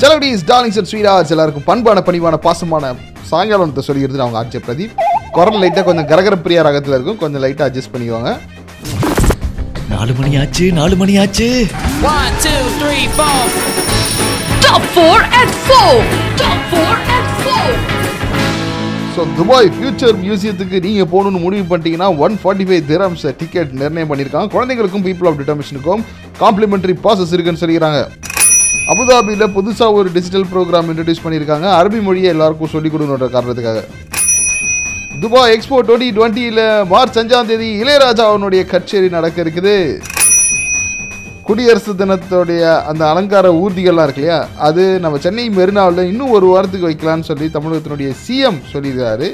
செலவடிஸ் darlings and ஸ்வீடார்ஸ் எல்லாருக்கும் பண்பான பணிவான பாசமான சாயங்காலத்தை சொல்லிக்கிறது அவங்க ஆட்சி பிரதீப். குரல் லைட்டாக கொஞ்சம் கரகர பிரியா ரகத்தில் இருக்கும். கொஞ்சம் லைட்டாக அட்ஜஸ்ட் பண்ணிக்கோங்க. நாலு மணி ஆச்சு நாலு மணி ஆச்சு One, two, three, four. Top 4 at 4. So Dubai future மியூசியத்துக்கு நீங்கள் போகணும்னு முடிவு பண்ணிட்டீங்கன்னா one forty five dirhams ticket நிர்ணயம் பண்ணியிருக்காங்க. குழந்தைங்களுக்கும் பீப்புள் ஆஃப் டிட்டர்மிஷனுக்கும் காம்ப்ளிமெண்டரி பாசஸ் இருக்குன்னு சொல்லிக்கிறாங்க அபுதாபியில் புதுசாக ஒரு டிஜிட்டல் ப்ரோக்ராம் இன்ட்ரடியூஸ் பண்ணியிருக்காங்க. அரபி மொழியை எல்லாருக்கும் சொல்லிக் கொடுக்கணுன்ற காரணத்துக்காக. துபாய் எக்ஸ்போ டுவெண்ட்டி டுவெண்ட்டியில் மார்ச் அஞ்சாம் தேதி இளையராஜா அவனுடைய கச்சேரி நடக்க இருக்குது. குடியரசு தினத்துடைய அந்த அலங்கார ஊர்திகள்லாம் இருக்கு இல்லையா? அது நம்ம சென்னை மெரினாவில் இன்னும் ஒரு வாரத்துக்கு வைக்கலாம்னு சொல்லி தமிழகத்தினுடைய சிஎம் சொல்லியிருக்காரு.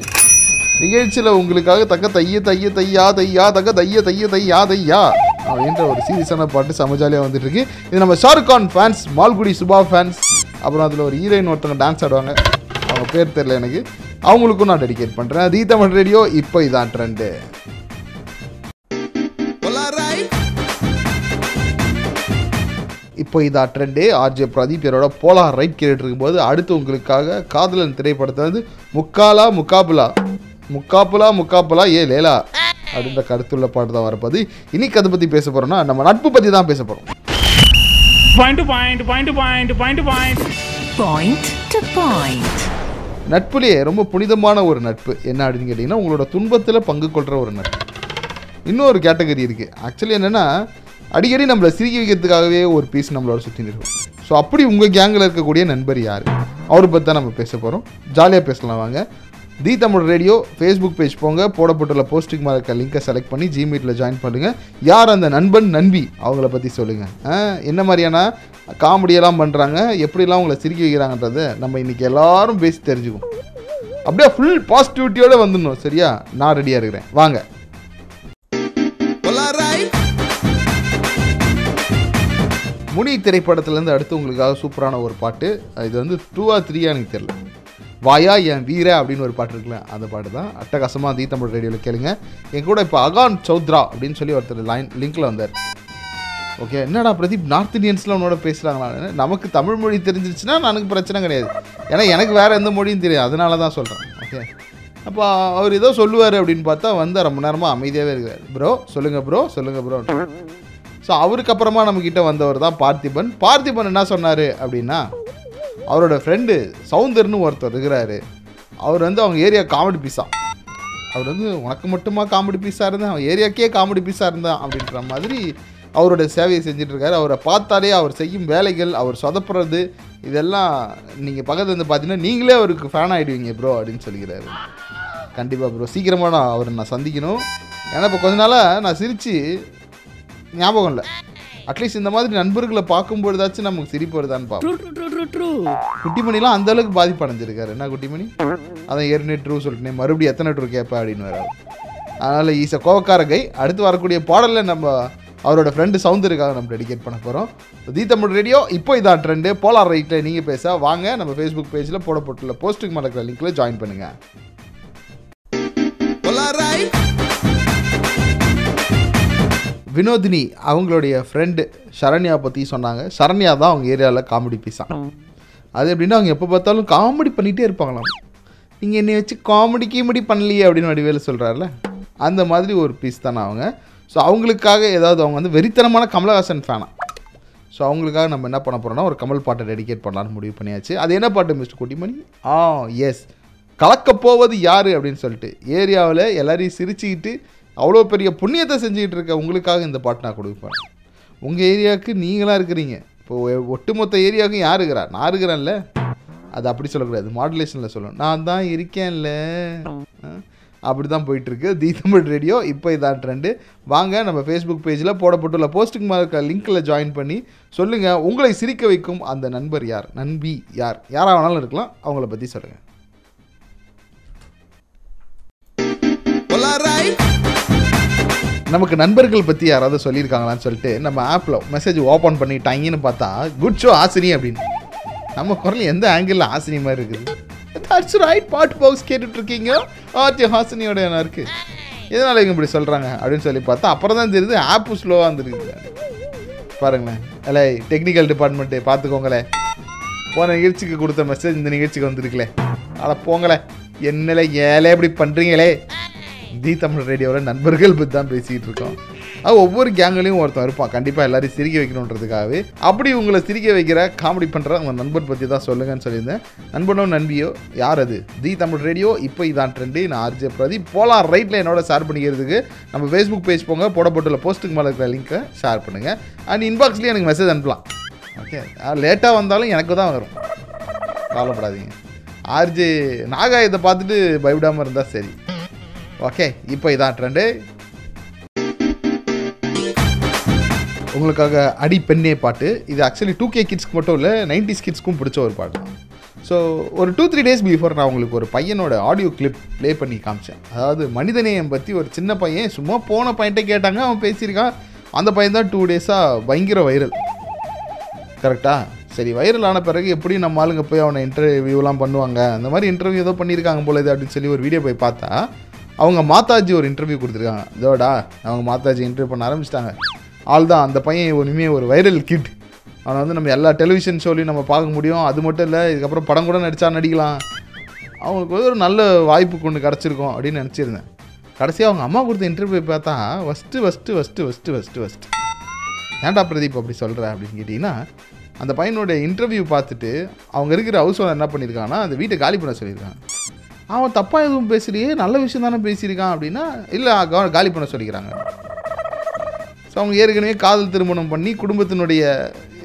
நிகழ்ச்சியில் உங்களுக்காக தக்க தைய தைய தையா தையா தக்க தைய தைய தையா தையா அப்படின்ற ஒரு சீரியஸான பாட்டு சமஜாலியாக வந்துட்டு இருக்கு இது நம்ம ஷாருக் கான் ஃபேன்ஸ் மால்குடி சுபா ஃபேன்ஸ் அப்புறம் அதில் ஒரு ஹீரோயின் ஒருத்தவங்க டான்ஸ் ஆடுவாங்க. அவங்க பேர் தெரில எனக்கு. அவங்களுக்கும் நான் டெடிகேட் பண்ணுறேன் தீ தமிழ் ரேடியோ இப்போ இதான் ட்ரெண்டு இப்போ இதா ட்ரெண்டே ஆர்ஜே பிரதீப் இவரோட போலார் ரைட் கேட்டு இருக்கும்போது அடுத்து உங்களுக்காக காதலன் திரைப்படத்தை வந்து முக்காலா முக்காபுலா முக்காப்புலா முக்காப்புலா ஏ லேலா அப்படின்ற கருத்துள்ள பாட்டு தான் வரப்போது இன்னைக்கு அதை பற்றி பேச போகிறோம்னா நம்ம நட்பு பற்றி தான் பேச போகிறோம் Point to point, point to point, point to point. Point to point. நட்புலேயே ரொம்ப புனிதமான ஒரு நட்பு. என்ன அப்படின்னு கேட்டிங்கன்னா உங்களோட துன்பத்தில் பங்கு கொள்கிற ஒரு நட்பு. இன்னொரு கேட்டகரி இருக்குது ஆக்சுவலி என்னென்னா அடிக்கடி நம்மளை சிரிக்க வைக்கிறதுக்காகவே ஒரு பீஸ் நம்மளோட சுற்றி இருக்கும். ஸோ அப்படி உங்கள் கேங்கில் இருக்கக்கூடிய நண்பர் யார்? அவரை பற்றி தான் நம்ம பேச போகிறோம் ஜாலியாக பேசலாம் வாங்க. The Tamil radio Facebook page போங்க. போடப்பட்டுள்ள போஸ்ட்டுக்கு மேலே இருக்க லிங்கை செலக்ட் பண்ணி ஜிமீட்டில் ஜாயின் பண்ணுங்கள் யார் அந்த நண்பன்? நண்பி. அவங்கள பற்றி சொல்லுங்கள் என்ன மாதிரியான காமெடியெல்லாம் பண்ணுறாங்க எப்படிலாம் அவங்கள சிரிக்க வைக்கிறாங்கன்றதை நம்ம இன்றைக்கி எல்லாரும் பேசி தெரிஞ்சுக்குவோம். அப்படியே ஃபுல் பாசிட்டிவிட்டியோடு வந்துடணும். சரியா? நான் ரெடியாக இருக்கிறேன். வாங்க. முனி திரைப்படத்துலேருந்து அடுத்து உங்களுக்காக சூப்பரான ஒரு பாட்டு. இது வந்து டூவா த்ரீயா எனக்கு தெரியல. வாயா என் வீர அப்படின்னு ஒரு பாட்டு இருக்குல்ல அந்த பாட்டு தான். அட்டகாசமாக தீ தமிழ் ரேடியோவில் கேளுங்க. என் கூட இப்போ அகான் சௌத்ரா அப்படின்னு சொல்லி ஒருத்தர் லைன் லிங்கில் வந்தார். ஓகே என்னடா பிரதீப் நார்த் இந்தியன்ஸ்லாம் உன்னோட பேசுகிறாங்களா நமக்கு தமிழ் மொழி தெரிஞ்சிருச்சுன்னா எனக்கு பிரச்சனை கிடையாது. ஏன்னா எனக்கு வேறு எந்த மொழியும் தெரியாது. அதனால தான் சொல்கிறேன் ஓகே அப்போ அவர் ஏதோ சொல்லுவார் அப்படின்னு பார்த்தா வந்து ரொம்ப நேரமாக அமைதியாகவே இருக்கிறார் ப்ரோ சொல்லுங்கள் ப்ரோ சொல்லுங்கள் ப்ரோ ஸோ அவருக்கு அப்புறமா நம்மக்கிட்ட வந்தவர் தான் பார்த்திபன். பார்த்திபன் என்ன சொன்னார் அப்படின்னா அவரோட ஃப்ரெண்டு சவுந்தர்னு ஒருத்தர் இருக்கிறாரு. அவர் வந்து அவங்க ஏரியா காமெடி பீஸா அவர் வந்து உனக்கு மட்டுமா காமெடி பீஸாக இருந்தேன்? அவன் ஏரியாக்கே காமெடி பீஸாக இருந்தான். அப்படின்ற மாதிரி அவரோட சேவையை செஞ்சிட்ருக்காரு அவரை பார்த்தாலே அவர் செய்யும் வேலைகள் அவர் சொதப்புறது இதெல்லாம் நீங்கள் பக்கத்தில் வந்து பார்த்தீங்கன்னா நீங்களே அவருக்கு ஃபேன் ஆகிடுவீங்க ப்ரோ அப்படின்னு சொல்லிக்கிறாரு. கண்டிப்பாக ப்ரோ சீக்கிரமாக நான் அவரை நான் சந்திக்கணும். ஏன்னா இப்போ கொஞ்ச நாளாக நான் சிரித்து ஞாபகம் இல்லை. அட்லீஸ்ட் இந்த மாதிரி நண்பர்களை பார்க்கும்பொழுதாச்சும் நமக்கு சிரிப்பு வருதான்னு பார்ப்போம். குட்டிமணிலாம் அந்த அளவுக்கு பாதிப்பு அடைஞ்சிருக்காரு என்ன குட்டிமணி? அதான் ஏற்கனவே ட்ரூ சொல்லிட்டேன் மறுபடியும் எத்தனை ட்ரூ கேட்பேன் அப்படின்னு வராது அதனால் ஈஸ கோவக்கார கை அடுத்து வரக்கூடிய பாடலில் நம்ம அவரோட ஃப்ரெண்டு சவுந்தருக்காக நம்ம டெடிகேட் பண்ண போகிறோம் தி தமிழ் ரேடியோ இப்போ இதான் ட்ரெண்டு போலார் ரைட்டில் நீங்கள் பேச வாங்க நம்ம ஃபேஸ்புக் பேஜில் போடப்பட்டுள்ள போஸ்ட்டுக்கு மேலே இருக்கிற லிங்க்கில் ஜாயின் பண்ணுங்கள் வினோதினி அவங்களுடைய ஃப்ரெண்டு சரண்யா பற்றி சொன்னாங்க. சரண்யா தான் அவங்க ஏரியாவில் காமெடி பீஸா அது எப்படின்னா அவங்க எப்போ பார்த்தாலும் காமெடி பண்ணிகிட்டே இருப்பாங்களாம். நீங்கள் என்னை வச்சு காமெடி கீமெடி பண்ணலையே அப்படின்னு வடிவேலு சொல்கிறாருல அந்த மாதிரி ஒரு பீஸ் தானே அவங்க. ஸோ அவங்களுக்காக ஏதாவது அவங்க வந்து வெறித்தனமான கமலஹாசன் ஃபேனா ஸோ அவங்களுக்காக நம்ம என்ன பண்ண போகிறோம்னா ஒரு கமல் பாட்டை டெடிகேட் பண்ணலான்னு முடிவு பண்ணியாச்சு. அது என்ன பாட்டு மிஸ்டர் குட்டிமணி? ஆ எஸ் கலக்க போவது யார் அப்படின்னு சொல்லிட்டு ஏரியாவில் எல்லாரையும் சிரிச்சுக்கிட்டு அவ்வளோ பெரிய புண்ணியத்தை செஞ்சுக்கிட்டு இருக்க உங்களுக்காக இந்த பாட்டு நான் கொடுப்பேன். உங்கள் ஏரியாவுக்கு நீங்களாக இருக்கிறீங்க. இப்போ ஒட்டுமொத்த ஏரியாவுக்கும் யார் இருக்கிறா? நான் இருக்கிறேன்ல. அது அப்படி சொல்லக்கூடாது. மாடுலேஷனில் சொல்லணும். நான் தான் இருக்கேன்ல. அப்படி தான் போயிட்டுருக்கு. The Tamil radio. இப்போ இதான் ட்ரெண்டு வாங்க நம்ம ஃபேஸ்புக் பேஜில் போடப்பட்டுள்ள போஸ்டிங் மார்க்க இருக்க லிங்க்கில் ஜாயின் பண்ணி சொல்லுங்கள் உங்களை சிரிக்க வைக்கும் அந்த நண்பர் யார்? நண்பி யார்? யாராக வேணாலும் இருக்கலாம். அவங்கள பற்றி சொல்லுங்கள் நமக்கு நண்பர்கள் பற்றி யாராவது சொல்லியிருக்காங்களான்னு சொல்லிட்டு நம்ம ஆப்பில் மெசேஜ் ஓப்பன் பண்ணிட்டாங்கன்னு பார்த்தா குட் ஷோ ஆசினி அப்படின்னு. நம்ம குரல் எந்த ஆங்கிளில் ஆசினி மாதிரி இருக்குது? தட்ஸ் ரைட் பாட்டு பாக்ஸ் கேட்டுட்ருக்கீங்க. ஆர்த்தி ஹாசினியோட என்ன இருக்குது இதனால் இவங்க இப்படி சொல்கிறாங்க அப்படின்னு சொல்லி பார்த்தா அப்புறம் தான் தெரியுது ஆப்பு ஸ்லோவாக வந்துருக்குது. பாருங்களேன். இல்லை டெக்னிக்கல் டிபார்ட்மெண்ட்டு பார்த்துக்கோங்களேன் போன நிகழ்ச்சிக்கு கொடுத்த மெசேஜ் இந்த நிகழ்ச்சிக்கு வந்திருக்கலே. அட போங்களே. என்னல ஏழை இப்படி பண்ணுறீங்களே தி தமிழ் ரேடியோவில் நண்பர்கள் பற்றி தான் பேசிகிட்டு இருக்கோம். அது ஒவ்வொரு கேங்லையும் ஒருத்தன் இருப்பான். கண்டிப்பாக எல்லாரையும் சிரிக்க வைக்கணுன்றதுக்காகவே. அப்படி உங்களை சிரிக்க வைக்கிற காமெடி பண்ணுற உங்கள் நண்பர் பற்றி தான் சொல்லுங்கன்னு சொல்லியிருந்தேன். நண்பனோ நண்பியோ யார் அது? தி தமிழ் ரேடியோ இப்போ இதான் ட்ரெண்டு நான் ஆர்ஜே பிரதீப். போலாம் ரைட்டில் என்னோட ஷேர் பண்ணிக்கிறதுக்கு நம்ம ஃபேஸ்புக் பேஜ் போங்க. போடப்பட்டுள்ள போஸ்ட்டுக்கு மேலே இருக்கிற லிங்க்கை ஷேர் பண்ணுங்கள் அண்ட் இன்பாக்ஸ்லேயும் எனக்கு மெசேஜ் அனுப்பலாம். ஓகே லேட்டாக வந்தாலும் எனக்கு தான் வரும். கவலைப்படாதீங்க. ஆர்ஜே நாகாயத்தை பார்த்துட்டு பயப்படாமல் இருந்தால் சரி. ஓகே இப்போ இதான் ட்ரெண்டு உங்களுக்காக அடி பெண்ணே பாட்டு. இது ஆக்சுவலி டூ கே கிட்ஸ்க்கு மட்டும் இல்லை நைன்டிஸ் கிட்ஸ்க்கும் பிடிச்ச ஒரு பாட்டு. ஸோ ஒரு டூ த்ரீ டேஸ் பிஃபோர் நான் உங்களுக்கு ஒரு பையனோட ஆடியோ கிளிப் ப்ளே பண்ணி காமிச்சேன். அதாவது மனிதநேயம் பற்றி ஒரு சின்ன பையன் சும்மா போன பையன்ட்ட கேட்டாங்க அவன் பேசியிருக்கான். அந்த பையன் தான் டூ டேஸாக பயங்கர வைரல் கரெக்டா சரி வைரல் ஆன பிறகு எப்படி நம்ம ஆளுங்க போய் அவனை இன்டர்வியூலாம் பண்ணுவாங்க? அந்த மாதிரி இன்டர்வியூ ஏதோ பண்ணியிருக்காங்க போல இது அப்படின்னு சொல்லி ஒரு வீடியோ போய் பார்த்தா அவங்க மாதாஜி ஒரு இன்டர்வியூ கொடுத்துருக்காங்க. இதோடா அவங்க மாதாஜி இன்டர்வியூ பண்ண ஆரம்பிச்சிட்டாங்க. ஆள் தான் அந்த பையன் ஒன்றுமே ஒரு வைரல் கிட் அவனை வந்து நம்ம எல்லா டெலிவிஷன் ஷோலையும் நம்ம பார்க்க முடியும். அது மட்டும் இல்லை இதுக்கப்புறம் படம் கூட நடித்தா நடிக்கலாம். அவங்களுக்கு வந்து ஒரு நல்ல வாய்ப்பு கொண்டு கிடச்சிருக்கோம் அப்படின்னு நினச்சிருந்தேன். கடைசியாக அவங்க அம்மா கொடுத்த இன்டர்வியூ பார்த்தா first first first first first first ஏன்டா பிரதீப் அப்படி சொல்கிற அப்படின்னு கேட்டிங்கன்னா அந்த பையனோட இன்டர்வியூ பார்த்துட்டு அவங்க இருக்கிற ஹவுஸ் ஓனர் என்ன பண்ணியிருக்காங்கன்னா அந்த வீட்டை காலி பண்ண சொல்லியிருக்காங்க. அவன் தப்பாக எதுவும் பேசுகிறியே நல்ல விஷயம் தானே பேசியிருக்கான் அப்படின்னா இல்லை காலி பண்ண சொல்லிக்கிறாங்க. ஸோ அவங்க ஏற்கனவே காதல் திருமணம் பண்ணி குடும்பத்தினுடைய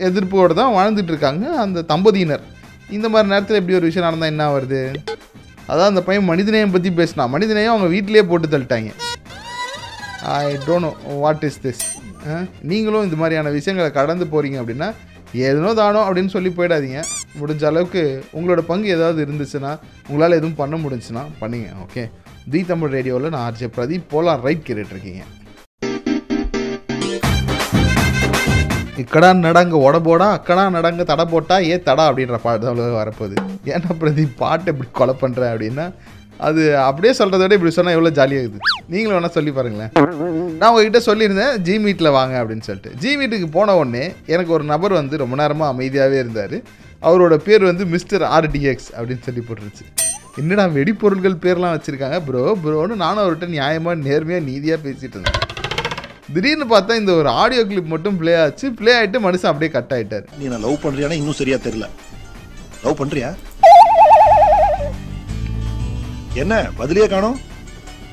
எதிர்ப்போடு தான் வாழ்ந்துட்டு இருக்காங்க அந்த தம்பதியினர். இந்த மாதிரி நேரத்தில் இப்படி ஒரு விஷயம் நடந்தால் என்ன வருது அதான் அந்த பையன் மனிதநேயம் பற்றி பேசினா மனிதநேயம் அவங்க வீட்டிலேயே போட்டு தள்ளிட்டாங்க. I don't know what is this நீங்களும் இந்த மாதிரியான விஷயங்களை கடந்து போகிறீங்க அப்படின்னா ஏதனோ தானோ அப்படின்னு சொல்லி போயிடாதீங்க. முடிஞ்ச அளவுக்கு உங்களோட பங்கு ஏதாவது இருந்துச்சுன்னா உங்களால் எதுவும் பண்ண முடிஞ்சுன்னா பண்ணுங்க ஓகே தி தமிழ் ரேடியோவில் நான் ஆர்ஜே பிரதீப் போலாம் ரைட் கேட்டுட்ருக்கீங்க இக்கடா நடங்க உடம்போடா அக்கடா நடங்க தடை போட்டா ஏ தடா அப்படின்ற பாட்டு தான் வரப்போகுது. ஏன்னா பிரதீப் பாட்டு எப்படி கொலை பண்ணுறேன் அப்படின்னா அது அப்படியே சொல்கிறத விட இப்படி சொன்னால் எவ்வளோ ஜாலியாக இருக்குது. நீங்களும் வேணால் சொல்லி பாருங்களேன். நான் உங்ககிட்ட சொல்லியிருந்தேன் ஜி மீட்டில் வாங்க அப்படின்னு சொல்லிட்டு. ஜி மீட்டுக்கு போன உடனே எனக்கு ஒரு நபர் வந்து ரொம்ப நேரமாக அமைதியாகவே இருந்தார். அவரோட பேர் வந்து மிஸ்டர் ஆர்டிஎக்ஸ் அப்படின்னு சொல்லி போட்டுருச்சு. என்னடா வெடிப்பொருட்கள் பேர்லாம் வச்சுருக்காங்க? ப்ரோ ப்ரோன்னு நானும் அவர்கிட்ட நியாயமாக நேர்மையாக நீதியாக பேசிகிட்டு இருந்தேன். திடீர்னு பார்த்தா இந்த ஒரு ஆடியோ கிளிப் மட்டும் ப்ளே ஆச்சு. ப்ளே ஆகிட்டு மனுஷன் அப்படியே கட் ஆகிட்டார் நீ நான் லவ் பண்றியானா இன்னும் சரியாக தெரியல. லவ் பண்ணுறியா என்ன பதிலே காணோம்?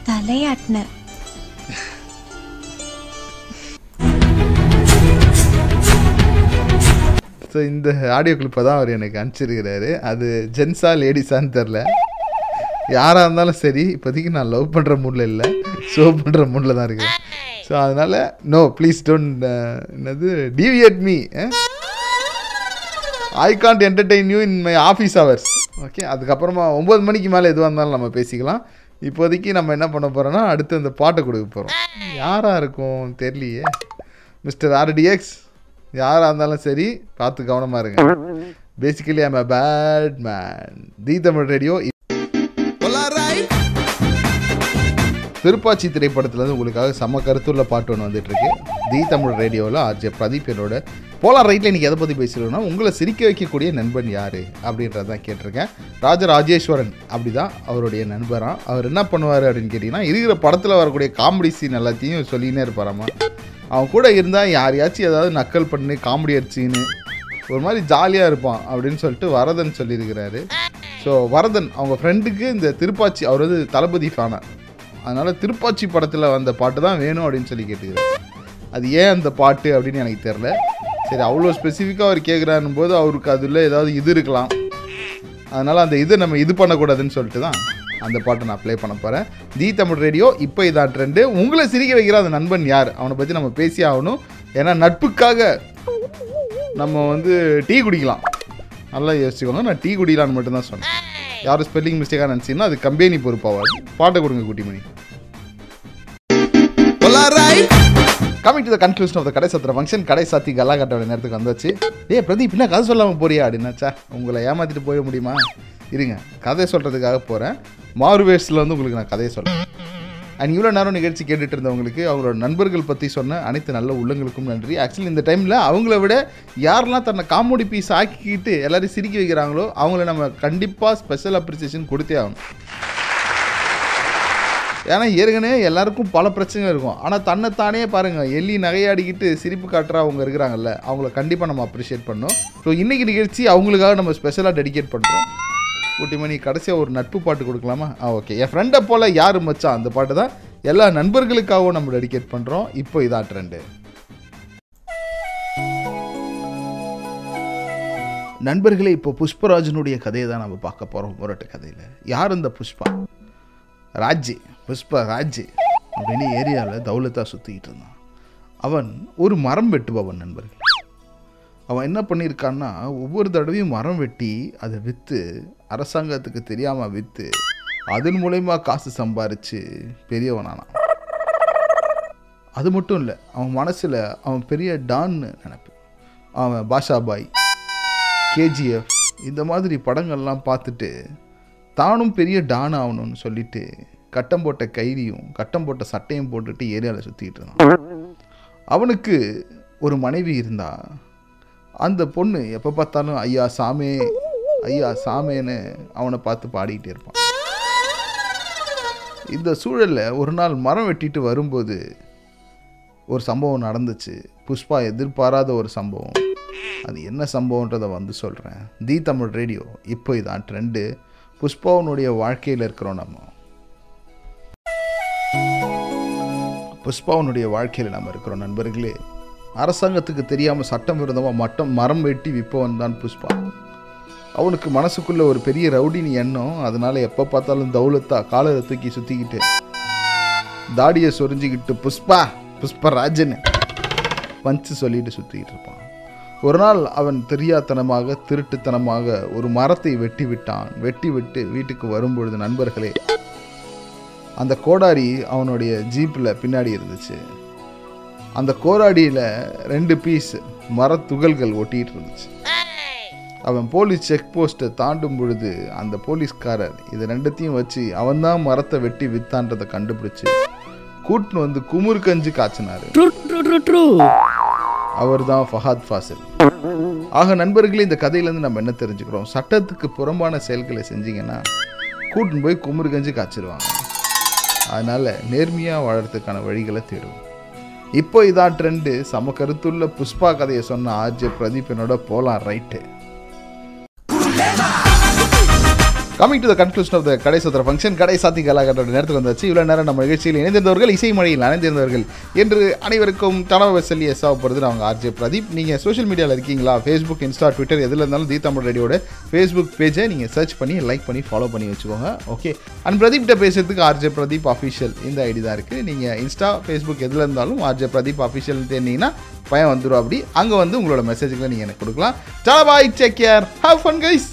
தலையாட்டின. ஸோ இந்த ஆடியோ கிளிப்பை தான் அவர் எனக்கு அனுப்பிச்சிருக்கிறாரு. அது ஜென்ஸா லேடிஸான்னு தெரில யாராக இருந்தாலும் சரி இப்போதைக்கு நான் லவ் பண்ணுற மூடில் இல்லை. ஷோ பண்ணுற மூடில் தான் இருக்கேன் ஸோ அதனால் நோ ப்ளீஸ் டோன்ட் என்னது? Deviate me I can't entertain you in my office hours okay அதுக்கப்புறமா ஒம்பது மணிக்கு மேலே எதுவாக இருந்தாலும் நம்ம பேசிக்கலாம். இப்போதைக்கு நம்ம என்ன பண்ண போகிறோன்னா அடுத்து அந்த பாட்டை கொடுக்க போகிறோம் யாராக இருக்கும் தெரியலையே. மிஸ்டர் ஆர்டிஎக்ஸ் யாராக இருந்தாலும் சரி பார்த்து கவனமாக இருங்க. Basically I'm a bad man the Tamil radio Thiruppachi திரைப்படத்துலேருந்து உங்களுக்காக செம்ம கருத்துள்ள பாட்டு ஒன்று வந்துட்டுருக்கு. தி தமிழ் ரேடியோவில் ஆர்ஜே பிரதீப் என்னோட போலார் ரைட்டில் இன்றைக்கி எதை பற்றி பேசுகிறோன்னா உங்களை சிரிக்க வைக்கக்கூடிய நண்பன் யார்? அப்படின்றத தான் கேட்டிருக்கேன். ராஜராஜேஸ்வரன் அப்படி தான் அவருடைய நண்பரான் அவர் என்ன பண்ணுவார் அப்படின்னு கேட்டிங்கன்னா இருக்கிற படத்தில் வரக்கூடிய காமெடி சீன் எல்லாத்தையும் சொல்லினே இருப்பாராமா. அவன் கூட இருந்தால் யாரையாச்சும் ஏதாவது நக்கல் பண்ணி காமெடி அடிச்சின்னு ஒரு மாதிரி ஜாலியாக இருப்பான் அப்படின்னு சொல்லிட்டு வரதன் சொல்லியிருக்கிறாரு. ஸோ வரதன் அவங்க ஃப்ரெண்டுக்கு இந்த திருப்பாச்சி அவர் வந்து தளபதி ஃபேனாக அதனால் திருப்பாச்சி படத்தில் வந்த பாட்டு தான் வேணும் அப்படின்னு சொல்லி கேட்டுக்கிறேன் அது ஏன் அந்த பாட்டு அப்படின்னு எனக்கு தெரில சரி அவ்வளோ ஸ்பெசிஃபிக்காக அவர் கேட்குறாருன்னு போது அவருக்கு அதில் ஏதாவது இது இருக்கலாம். அதனால் அந்த இதை நம்ம இது பண்ணக்கூடாதுன்னு சொல்லிட்டு தான் அந்த பாட்டை நான் ப்ளே பண்ண போகிறேன் தி தமிழ் ரேடியோ இப்போ இதான் ட்ரெண்டு உங்களை சிரிக்க வைக்கிற அந்த நண்பன் யார்? அவனை பற்றி நம்ம பேசி ஆகணும். ஏன்னா நட்புக்காக நம்ம வந்து டீ குடிக்கலாம். நல்லா யோசிச்சுக்கோங்க நான் டீ குடிக்கலான்னு மட்டும்தான் சொன்னேன். யாரும் ஸ்பெல்லிங் மிஸ்டேக்காக நினச்சிங்கன்னா அது கம்பெனி பொறுப்பாகாது பாட்டை கொடுங்க Kuttimani. Coming to the conclusion of the கடை சத்திர ஃபங்க்ஷன் கடை சாத்தி கல்லா கட்டோட நேரத்துக்கு வந்தாச்சு. ஏ பிரதீப் என்ன கதை சொல்லாமல் போறியா அப்படின்னாச்சா உங்களை ஏமாத்திட்டு போயிட முடியுமா? இருங்க கதை சொல்கிறதுக்காக போகிறேன் மாறுவேஷில் வந்து உங்களுக்கு நான் கதையை சொல்கிறேன் அண்ட் இவ்வளோ நேரம் நிகழ்ச்சி கேட்டுட்டு இருந்தவங்களுக்கு அவங்களோட நண்பர்கள் பற்றி சொன்ன அனைத்து நல்ல உள்ளங்களுக்கும் நன்றி. ஆக்சுவலி இந்த டைமில் அவங்கள விட யாரெல்லாம் தன்னை காமெடி பீஸ் ஆக்கிக்கிட்டு எல்லாரையும் சிரிக்க வைக்கிறாங்களோ அவங்கள நம்ம கண்டிப்பாக ஸ்பெஷல் அப்ரிசியேஷன் கொடுத்தே ஆகணும். ஏன்னா ஏற்கனவே எல்லாருக்கும் பல பிரச்சனை இருக்கும். ஆனால் தன்னைத்தானே பாருங்கள் எள்ளி நகையாடிக்கிட்டு சிரிப்பு காட்டுறவங்க இருக்கிறாங்கல்ல அவங்கள கண்டிப்பாக நம்ம அப்ரிஷியேட் பண்ணோம் ஸோ இன்றைக்கி நிகழ்ச்சி அவங்களுக்காக நம்ம ஸ்பெஷலாக டெடிகேட் பண்ணுறோம் குட்டிமணி கடைசியாக ஒரு நட்பு பாட்டு கொடுக்கலாமா? ஆ ஓகே என் ஃப்ரெண்டை போல் யார் மச்சான் அந்த பாட்டு தான். எல்லா நண்பர்களுக்காகவும் நம்ம டெடிகேட் பண்ணுறோம் இப்போ இதான் ட்ரெண்டு நண்பர்களே இப்போ புஷ்பராஜனுடைய கதையை தான் நம்ம பார்க்க போகிறோம் முரட்டு கதையில். யார் இந்த புஷ்பா? ராஜி புஷ்பா ராஜி அப்படின்னு ஏரியாவில் தௌலத்தாக சுற்றிக்கிட்டு இருந்தான். அவன் ஒரு மரம் வெட்டுபவன் நண்பர்கள். அவன் என்ன பண்ணியிருக்கான்னா ஒவ்வொரு தடவையும் மரம் வெட்டி அதை விற்று அரசாங்கத்துக்கு தெரியாமல் விற்று அதன் மூலயமா காசு சம்பாரித்து பெரியவனானான். அது மட்டும் இல்லை அவன் மனசில் அவன் பெரிய டான்னு நினைப்பு. அவன் பாஷா பாய் கேஜிஎஃப் இந்த மாதிரி படங்கள்லாம் பார்த்துட்டு தானும் பெரிய டான் ஆகணும்னு சொல்லிட்டு கட்டம் போட்ட கைதியும் கட்டம் போட்ட சட்டையும் போட்டுட்டு ஏரியாவில் சுற்றிக்கிட்டு இருந்தான். அவனுக்கு ஒரு மனைவி இருந்தால் அந்த பொண்ணு எப்போ பார்த்தாலும் ஐயா சாமே ஐயா சாமேன்னு அவனை பார்த்து பாடிக்கிட்டே இருப்பான். இந்த சூழலில் ஒரு நாள் மரம் வெட்டிட்டு வரும்போது ஒரு சம்பவம் நடந்துச்சு. புஷ்பா எதிர்பாராத ஒரு சம்பவம். அது என்ன சம்பவன்றதை வந்து சொல்கிறேன் தி தமிழ் ரேடியோ இப்போ இதான் ட்ரெண்டு. புஷ்பாவனுடைய வாழ்க்கையில் இருக்கிறோம் நம்ம. புஷ்பாவனுடைய வாழ்க்கையில் நம்ம இருக்கிறோம் நண்பர்களே. அரசாங்கத்துக்கு தெரியாமல் சட்டம் விரோதமாக மட்டம் மரம் வெட்டி விற்பவன் தான் புஷ்பா. அவனுக்கு மனசுக்குள்ளே ஒரு பெரிய ரவுடினி எண்ணம். அதனால் எப்போ பார்த்தாலும் தௌலத்தா காலரை தூக்கி சுற்றிக்கிட்டு தாடியை சொரிஞ்சிக்கிட்டு புஷ்பா புஷ்பராஜன் பஞ்சு சொல்லிட்டு சுற்றிக்கிட்டு இருப்பான். ஒரு நாள் அவன் தெரியாத்தனமாக திருட்டுத்தனமாக ஒரு மரத்தை வெட்டி விட்டான். வெட்டி விட்டு வீட்டுக்கு வரும்பொழுது நண்பர்களே அந்த கோடாரி அவனுடைய ஜீப்பில் பின்னாடி இருந்துச்சு. அந்த கோடாடியில் ரெண்டு பீஸ் மரத்துகள்கள் ஒட்டிகிட்டு இருந்துச்சு அவன் போலீஸ் செக் போஸ்ட்டை தாண்டும் பொழுது அந்த போலீஸ்காரர் இது ரெண்டத்தையும் வச்சு அவன்தான் மரத்தை வெட்டி வித்தான்றதை கண்டுபிடிச்சு கூட்டுன்னு வந்து குமுறு கஞ்சி காய்ச்சினாரு. அவர் தான் ஃபஹாத் ஃபாசில். ஆக நண்பர்களே இந்த கதையிலேருந்து நம்ம என்ன தெரிஞ்சுக்கிறோம்? சட்டத்துக்கு புறம்பான செயல்களை செஞ்சீங்கன்னா கூட்டின்னு போய் குமுறு கஞ்சி காய்ச்சிருவாங்க. அதனால் நேர்மையாக வாழறதுக்கான வழிகளை தேடுவோம். இப்போ இதான் ட்ரெண்டு சம கருத்துள்ள புஷ்பா கதையை சொன்ன ஆர்ஜே பிரதீப் என்னோட போகலாம் right coming to the conclusion of the கடை சுத்திர ஃபங்க்ஷன் கடை சாத்தி கலாகரோட நேரத்துக்கு வந்தாச்சு. இவ்வளோ நேரம் நம்ம நிகழ்ச்சியில் இணைந்திருந்தவர்கள் இசை மழையில் அணைந்திருந்தவர்கள் என்று அனைவருக்கும் தனவ சொல்லி எஸ் ஆகப்படுது நாங்கள் ஆர்ஜே பிரதீப். நீங்கள் சோஷியல் மீடியாவில் இருக்கீங்களா? ஃபேஸ்புக் இன்ஸ்டா ட்விட்டர் எதில் இருந்தாலும் தீ தமிழ் ரேடியோட ஃபேஸ்புக் பேஜை நீங்கள் சர்ச் பண்ணி லைக் பண்ணி ஃபாலோ பண்ணி வச்சுக்கோங்க. ஓகே அண்ட் பிரதீப்கிட்ட பேசுறதுக்கு ஆர்ஜே பிரதீப் அஃபிஷியல் இந்த ஐடி தான் இருக்குது நீங்கள் இன்ஸ்டா ஃபேஸ்புக் எதில் இருந்தாலும் ஆர்ஜே பிரதீப் அஃபிஷியல் தேர்ந்தீங்கன்னா பையன் வந்துடும் அப்படி. அங்கே வந்து உங்களோட மெசேஜ்களை நீங்கள் எனக்கு கொடுக்கலாம். சலபாய் take care have fun guys